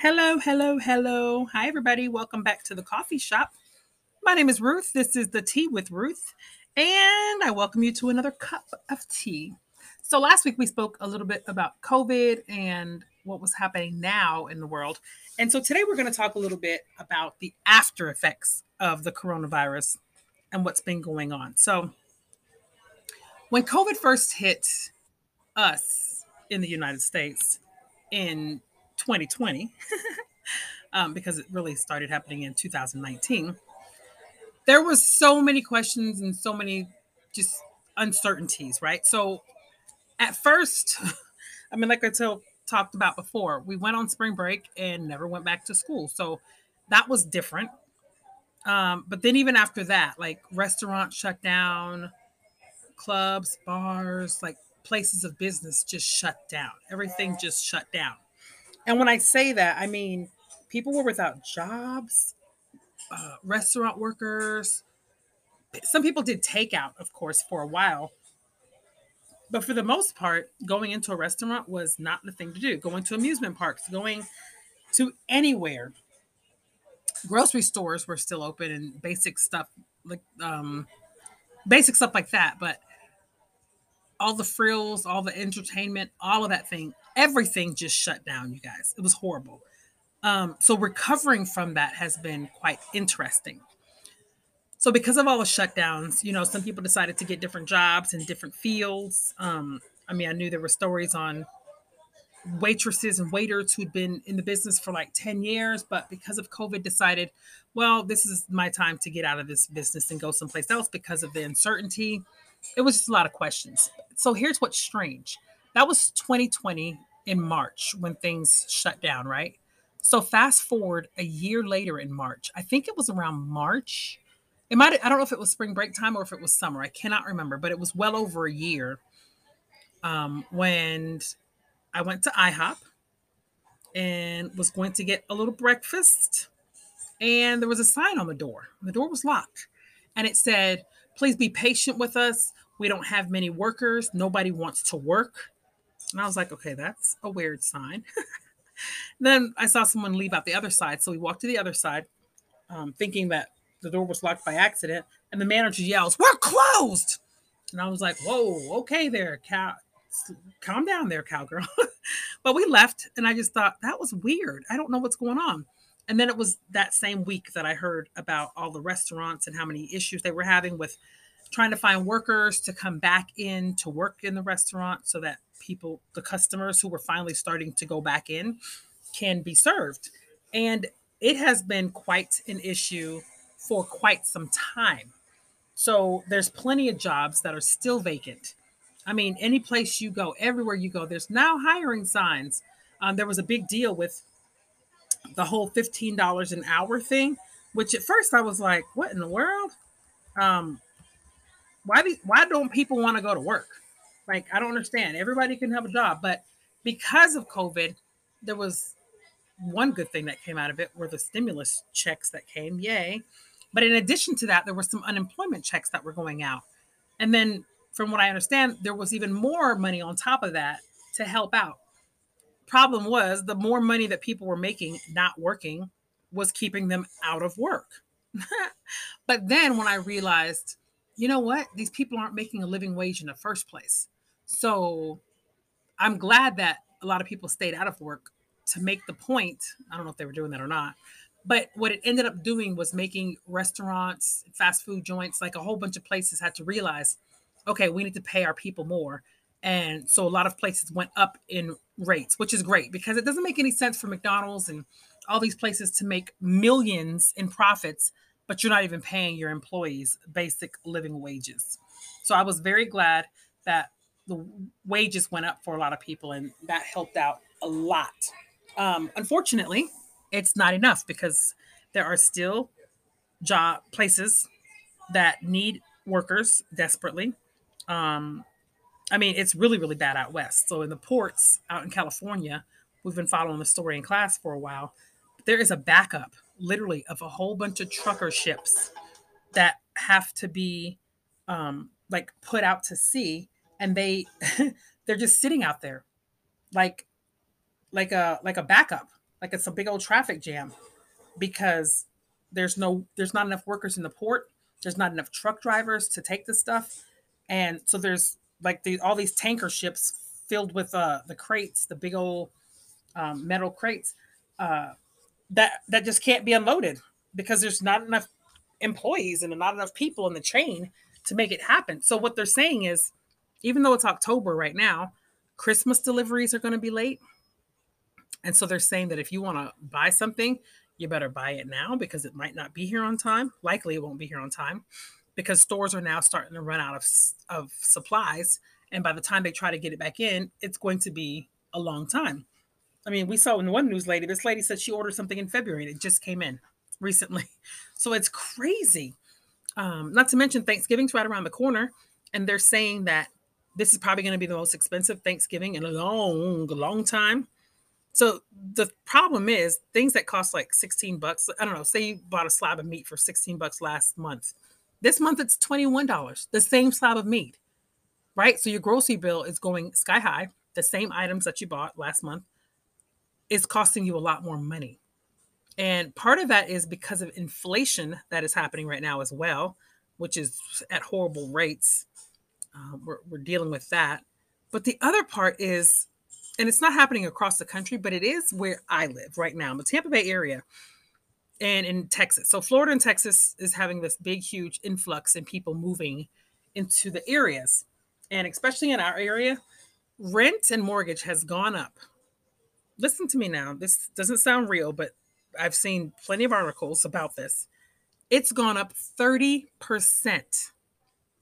Hello, hello, hello. Hi, everybody. Welcome back to the coffee shop. My name is Ruth. This is the Tea with Ruth, and I welcome you to another cup of tea. So, last week we spoke a little bit about COVID and what was happening now in the world. And so, today we're going to talk a little bit about the after effects of the coronavirus and what's been going on. So, when COVID first hit us in the United States in 2020, um, because it really started happening in 2019, there was so many questions and so many just uncertainties, right? So at first, I mean, like I tell, talked about before, we went on spring break and never went back to school. So that was different. Um, but then even after that, like restaurants shut down, clubs, bars, like places of business just shut down. Everything just shut down. And when I say that, I mean people were without jobs, uh, restaurant workers. Some people did takeout, of course, for a while. But for the most part, going into a restaurant was not the thing to do. Going to amusement parks, going to anywhere. Grocery stores were still open and basic stuff like um basic stuff like that, but all the frills, all the entertainment, all of that thing, everything just shut down, you guys. It was horrible. Um, so recovering from that has been quite interesting. So because of all the shutdowns, you know, some people decided to get different jobs in different fields. Um, I mean, I knew there were stories on waitresses and waiters who'd been in the business for like 10 years, but because of COVID decided, well, this is my time to get out of this business and go someplace else because of the uncertainty. It was just a lot of questions. So here's what's strange. That was 2020 in March when things shut down, right? So fast forward a year later in March. I think it was around March. It might I don't know if it was spring break time or if it was summer. I cannot remember, but it was well over a year um, when I went to IHOP and was going to get a little breakfast. And there was a sign on the door. The door was locked. And it said, Please be patient with us. We don't have many workers. Nobody wants to work. And I was like, Okay, that's a weird sign. then I saw someone leave out the other side. So we walked to the other side, um, thinking that the door was locked by accident. And the manager yells, We're closed. And I was like, Whoa, okay, there, cow. Calm down there, cowgirl. but we left, and I just thought that was weird. I don't know what's going on. And then it was that same week that I heard about all the restaurants and how many issues they were having with trying to find workers to come back in to work in the restaurant so that people, the customers who were finally starting to go back in, can be served. And it has been quite an issue for quite some time. So there's plenty of jobs that are still vacant. I mean, any place you go, everywhere you go, there's now hiring signs. Um, there was a big deal with the whole $15 an hour thing, which at first I was like, what in the world? Um, why, do, why don't people want to go to work? Like, I don't understand. Everybody can have a job, but because of COVID, there was one good thing that came out of it were the stimulus checks that came. Yay. But in addition to that, there were some unemployment checks that were going out. And then, from what I understand, there was even more money on top of that to help out. Problem was, the more money that people were making not working was keeping them out of work. but then, when I realized, you know what, these people aren't making a living wage in the first place. So I'm glad that a lot of people stayed out of work to make the point. I don't know if they were doing that or not. But what it ended up doing was making restaurants, fast food joints, like a whole bunch of places had to realize, okay, we need to pay our people more. And so a lot of places went up in rates, which is great because it doesn't make any sense for McDonald's and all these places to make millions in profits, but you're not even paying your employees basic living wages. So I was very glad that the wages went up for a lot of people, and that helped out a lot. Um, unfortunately, it's not enough because there are still job places that need workers desperately. Um, I mean, it's really, really bad out west. So in the ports out in California, we've been following the story in class for a while. There is a backup, literally, of a whole bunch of trucker ships that have to be um, like put out to sea and they they're just sitting out there like like a like a backup like it's a big old traffic jam because there's no there's not enough workers in the port. There's not enough truck drivers to take the stuff. And so there's like the, all these tanker ships filled with uh the crates the big old um, metal crates uh that that just can't be unloaded because there's not enough employees and not enough people in the chain to make it happen. So what they're saying is even though it's october right now christmas deliveries are going to be late and so they're saying that if you want to buy something you better buy it now because it might not be here on time. Likely it won't be here on time because stores are now starting to run out of, of supplies. And by the time they try to get it back in, it's going to be a long time. I mean, we saw in one news lady, this lady said she ordered something in February and it just came in recently. So it's crazy. Um, not to mention Thanksgiving's right around the corner. And they're saying that this is probably going to be the most expensive Thanksgiving in a long, long time. So the problem is things that cost like 16 bucks. I don't know, say you bought a slab of meat for 16 bucks last month. This month it's $21, the same slab of meat. Right? So your grocery bill is going sky high. The same items that you bought last month is costing you a lot more money. And part of that is because of inflation that is happening right now as well, which is at horrible rates. Uh, we're, we're dealing with that. But the other part is and it's not happening across the country, but it is where I live right now, the Tampa Bay area and in Texas. So Florida and Texas is having this big, huge influx in people moving into the areas. And especially in our area, rent and mortgage has gone up. Listen to me now. This doesn't sound real, but I've seen plenty of articles about this. It's gone up 30%,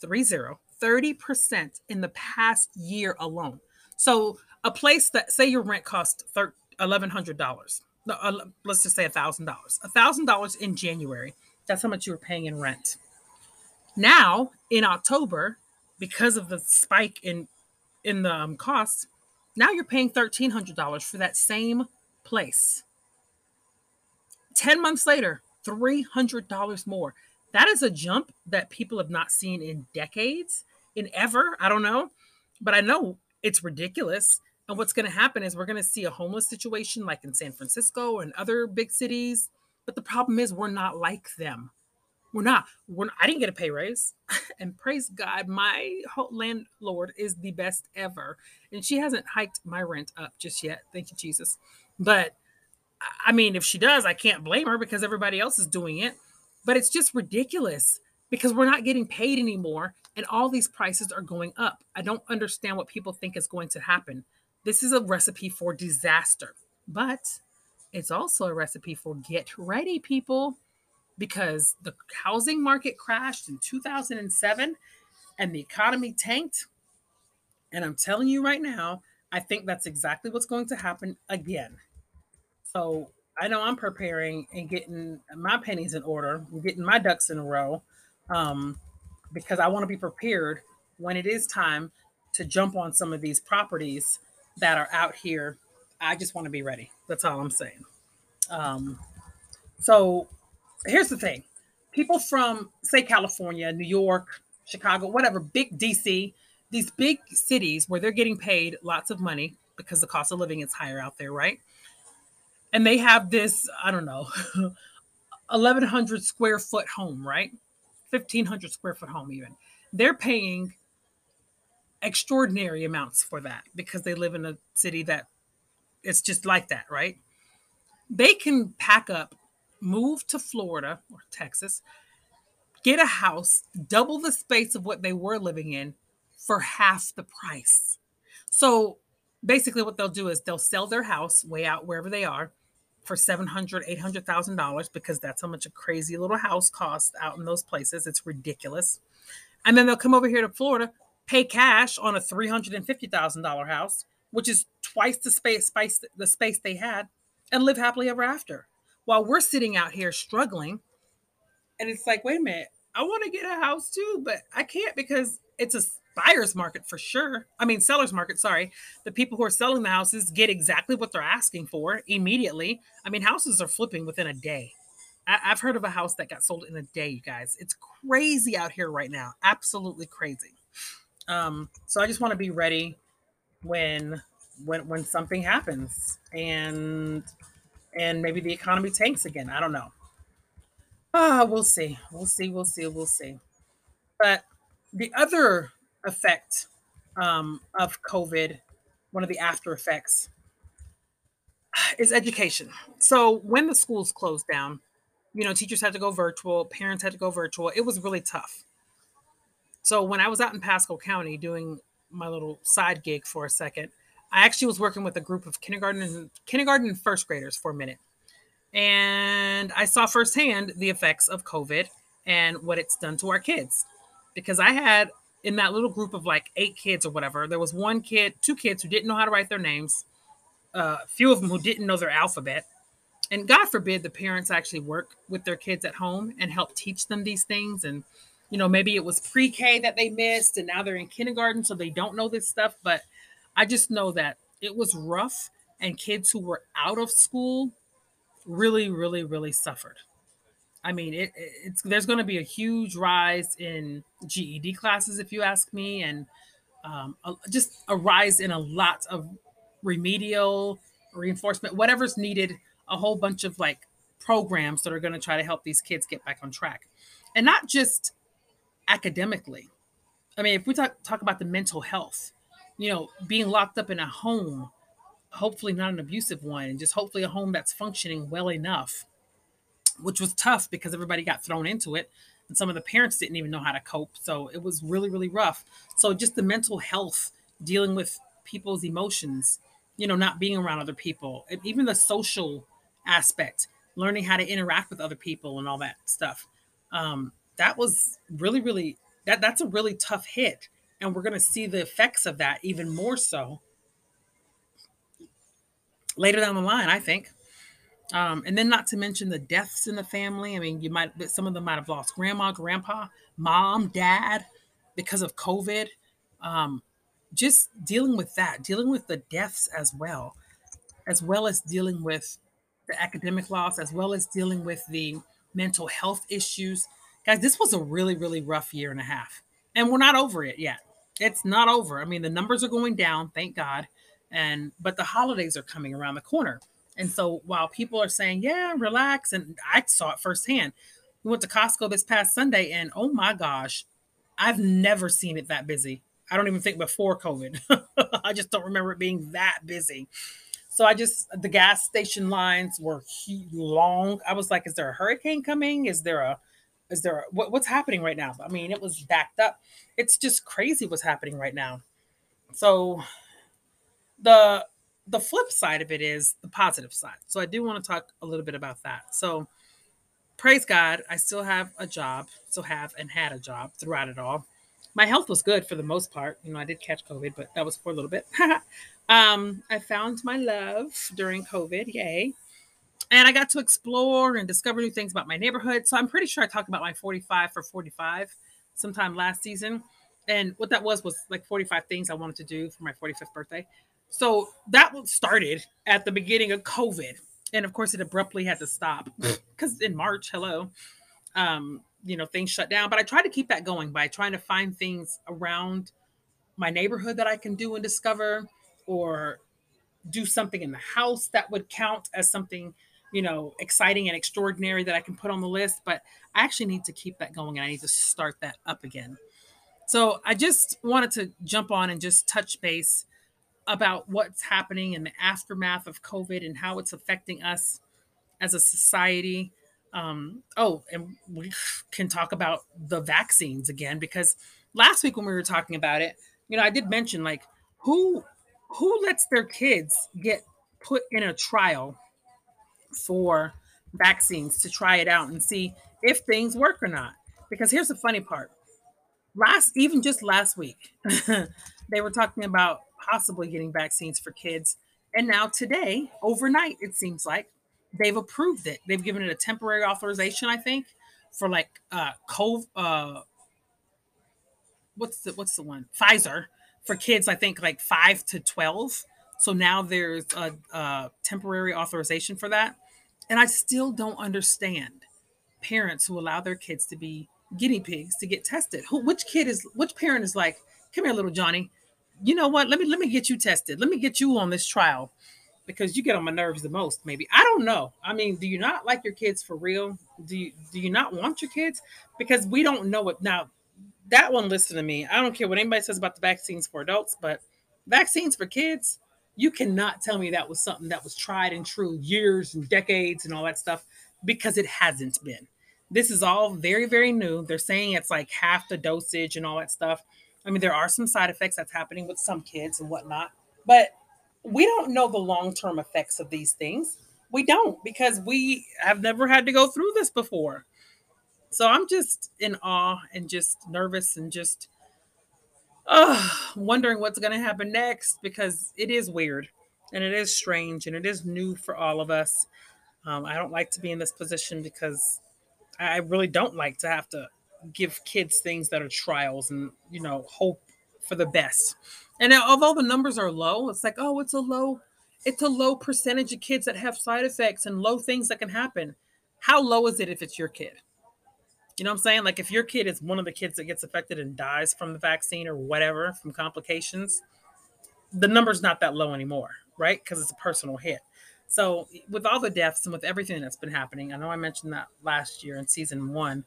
three zero, 30% in the past year alone. So a place that say your rent cost eleven hundred dollars. No, uh, let's just say a thousand dollars. A thousand dollars in January. That's how much you were paying in rent. Now in October, because of the spike in in the um, costs, now you're paying thirteen hundred dollars for that same place. Ten months later, three hundred dollars more. That is a jump that people have not seen in decades, in ever. I don't know, but I know it's ridiculous. And what's going to happen is we're going to see a homeless situation like in San Francisco and other big cities. But the problem is we're not like them. We're not. We're not, I didn't get a pay raise. and praise God, my landlord is the best ever. And she hasn't hiked my rent up just yet. Thank you, Jesus. But I mean, if she does, I can't blame her because everybody else is doing it. But it's just ridiculous because we're not getting paid anymore and all these prices are going up. I don't understand what people think is going to happen. This is a recipe for disaster, but it's also a recipe for get ready, people, because the housing market crashed in 2007 and the economy tanked. And I'm telling you right now, I think that's exactly what's going to happen again. So I know I'm preparing and getting my pennies in order, getting my ducks in a row, um, because I want to be prepared when it is time to jump on some of these properties that are out here. I just want to be ready. That's all I'm saying. Um, so here's the thing people from, say, California, New York, Chicago, whatever, big DC, these big cities where they're getting paid lots of money because the cost of living is higher out there, right? And they have this, I don't know, 1100 square foot home, right? 1500 square foot home, even. They're paying extraordinary amounts for that because they live in a city that it's just like that, right? They can pack up, move to Florida or Texas, get a house, double the space of what they were living in for half the price. So basically what they'll do is they'll sell their house way out wherever they are for 700 800000 dollars because that's how much a crazy little house costs out in those places it's ridiculous and then they'll come over here to florida pay cash on a $350,000 house, which is twice the space, space the space they had, and live happily ever after. While we're sitting out here struggling, and it's like, wait a minute, I want to get a house too, but I can't because it's a buyer's market for sure. I mean, seller's market, sorry. The people who are selling the houses get exactly what they're asking for immediately. I mean, houses are flipping within a day. I- have heard of a house that got sold in a day, you guys. It's crazy out here right now. Absolutely crazy. Um, so I just want to be ready when when when something happens. And and maybe the economy tanks again. I don't know. Ah, we'll see. We'll see. We'll see. We'll see. But the other effect um, of COVID, one of the after effects, is education. So when the schools closed down, you know, teachers had to go virtual, parents had to go virtual. It was really tough. So when I was out in Pasco County doing my little side gig for a second, I actually was working with a group of kindergarten and kindergarten and first graders for a minute. And I saw firsthand the effects of COVID and what it's done to our kids. Because I had in that little group of like eight kids or whatever, there was one kid, two kids who didn't know how to write their names, uh, a few of them who didn't know their alphabet. And God forbid the parents actually work with their kids at home and help teach them these things. And, you know, maybe it was pre K that they missed and now they're in kindergarten, so they don't know this stuff. But I just know that it was rough and kids who were out of school really, really, really suffered. I mean, it, it's there's going to be a huge rise in GED classes, if you ask me, and um, a, just a rise in a lot of remedial reinforcement, whatever's needed. A whole bunch of like programs that are going to try to help these kids get back on track, and not just academically. I mean, if we talk talk about the mental health, you know, being locked up in a home, hopefully not an abusive one, and just hopefully a home that's functioning well enough which was tough because everybody got thrown into it and some of the parents didn't even know how to cope. So it was really really rough. So just the mental health dealing with people's emotions you know not being around other people and even the social aspect learning how to interact with other people and all that stuff. Um, that was really really that that's a really tough hit. And we're going to see the effects of that even more so later down the line i think um, and then not to mention the deaths in the family. I mean, you might some of them might have lost grandma, grandpa, mom, dad because of COVID. Um, just dealing with that, dealing with the deaths as well, as well as dealing with the academic loss, as well as dealing with the mental health issues. Guys, this was a really, really rough year and a half. And we're not over it yet. It's not over. I mean, the numbers are going down, thank God. And but the holidays are coming around the corner. And so while people are saying, yeah, relax, and I saw it firsthand. We went to Costco this past Sunday, and oh my gosh, I've never seen it that busy. I don't even think before COVID. I just don't remember it being that busy. So I just the gas station lines were long. I was like, is there a hurricane coming? Is there a is there a, what, what's happening right now? I mean, it was backed up. It's just crazy what's happening right now. So the the flip side of it is the positive side. So I do want to talk a little bit about that. So praise God, I still have a job, still have and had a job throughout it all. My health was good for the most part. You know, I did catch COVID, but that was for a little bit. um, I found my love during COVID, yay. And I got to explore and discover new things about my neighborhood. So I'm pretty sure I talked about my 45 for 45 sometime last season. And what that was was like 45 things I wanted to do for my 45th birthday. So that started at the beginning of COVID. And of course, it abruptly had to stop because in March, hello, um, you know, things shut down. But I try to keep that going by trying to find things around my neighborhood that I can do and discover, or do something in the house that would count as something, you know, exciting and extraordinary that I can put on the list. But I actually need to keep that going and I need to start that up again. So I just wanted to jump on and just touch base about what's happening in the aftermath of COVID and how it's affecting us as a society. Um, oh, and we can talk about the vaccines again because last week when we were talking about it, you know, I did mention like who who lets their kids get put in a trial for vaccines to try it out and see if things work or not. Because here's the funny part. Last even just last week, they were talking about possibly getting vaccines for kids. And now today, overnight, it seems like they've approved it. They've given it a temporary authorization, I think, for like uh cove uh what's the what's the one? Pfizer for kids, I think like five to twelve. So now there's a, a temporary authorization for that. And I still don't understand parents who allow their kids to be guinea pigs to get tested. Who which kid is which parent is like, come here, little Johnny, you know what? Let me let me get you tested. Let me get you on this trial because you get on my nerves the most. Maybe I don't know. I mean, do you not like your kids for real? Do you do you not want your kids? Because we don't know it now. That one, listen to me. I don't care what anybody says about the vaccines for adults, but vaccines for kids, you cannot tell me that was something that was tried and true years and decades and all that stuff because it hasn't been. This is all very, very new. They're saying it's like half the dosage and all that stuff. I mean, there are some side effects that's happening with some kids and whatnot, but we don't know the long term effects of these things. We don't because we have never had to go through this before. So I'm just in awe and just nervous and just uh, wondering what's going to happen next because it is weird and it is strange and it is new for all of us. Um, I don't like to be in this position because I really don't like to have to give kids things that are trials and you know hope for the best. And although the numbers are low, it's like oh, it's a low, it's a low percentage of kids that have side effects and low things that can happen. How low is it if it's your kid? You know what I'm saying? Like if your kid is one of the kids that gets affected and dies from the vaccine or whatever from complications, the number's not that low anymore, right? Because it's a personal hit. So with all the deaths and with everything that's been happening, I know I mentioned that last year in season one,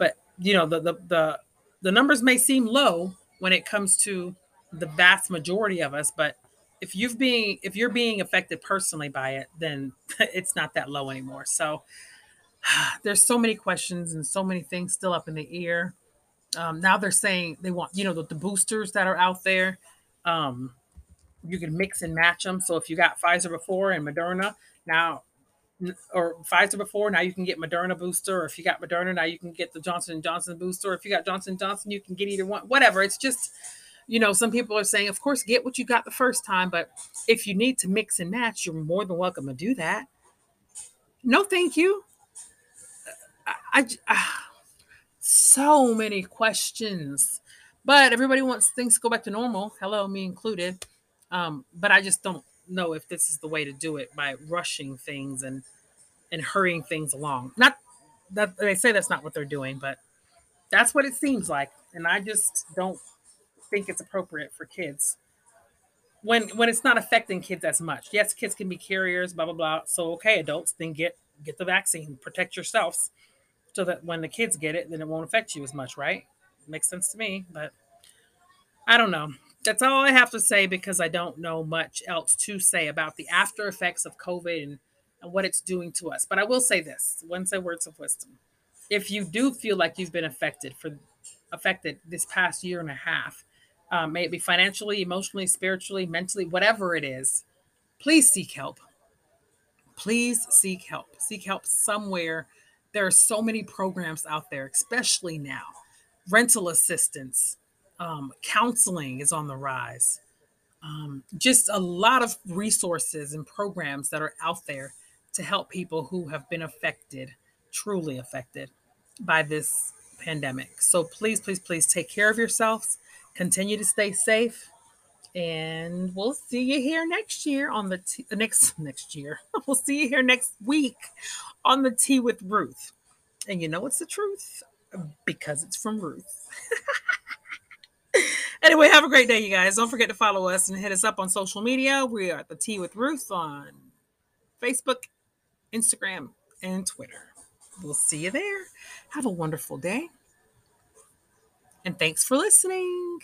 but you know the the the, the numbers may seem low when it comes to the vast majority of us, but if you've being if you're being affected personally by it, then it's not that low anymore. So there's so many questions and so many things still up in the air. Um, now they're saying they want, you know, the, the boosters that are out there. Um, you can mix and match them. So if you got Pfizer before and Moderna, now or Pfizer before, now you can get Moderna booster. Or if you got Moderna, now you can get the Johnson and Johnson booster. Or if you got Johnson Johnson, you can get either one. Whatever. It's just, you know, some people are saying, of course, get what you got the first time, but if you need to mix and match, you're more than welcome to do that. No, thank you. I, I so many questions, but everybody wants things to go back to normal. Hello, me included. Um, but I just don't know if this is the way to do it by rushing things and and hurrying things along. Not that they say that's not what they're doing, but that's what it seems like. And I just don't think it's appropriate for kids when when it's not affecting kids as much. Yes, kids can be carriers, blah blah blah. So okay, adults, then get get the vaccine, protect yourselves so that when the kids get it, then it won't affect you as much, right? Makes sense to me, but I don't know. That's all I have to say because I don't know much else to say about the after effects of COVID and, and what it's doing to us. But I will say this: Wednesday words of wisdom. If you do feel like you've been affected for affected this past year and a half, um, may it be financially, emotionally, spiritually, mentally, whatever it is, please seek help. Please seek help. Seek help somewhere there are so many programs out there, especially now. Rental assistance, um, counseling is on the rise. Um, just a lot of resources and programs that are out there to help people who have been affected, truly affected by this pandemic. So please, please, please take care of yourselves. Continue to stay safe and we'll see you here next year on the t- next next year. We'll see you here next week on the tea with Ruth. And you know it's the truth because it's from Ruth. anyway, have a great day, you guys. Don't forget to follow us and hit us up on social media. We are at the Tea with Ruth on Facebook, Instagram, and Twitter. We'll see you there. Have a wonderful day. And thanks for listening.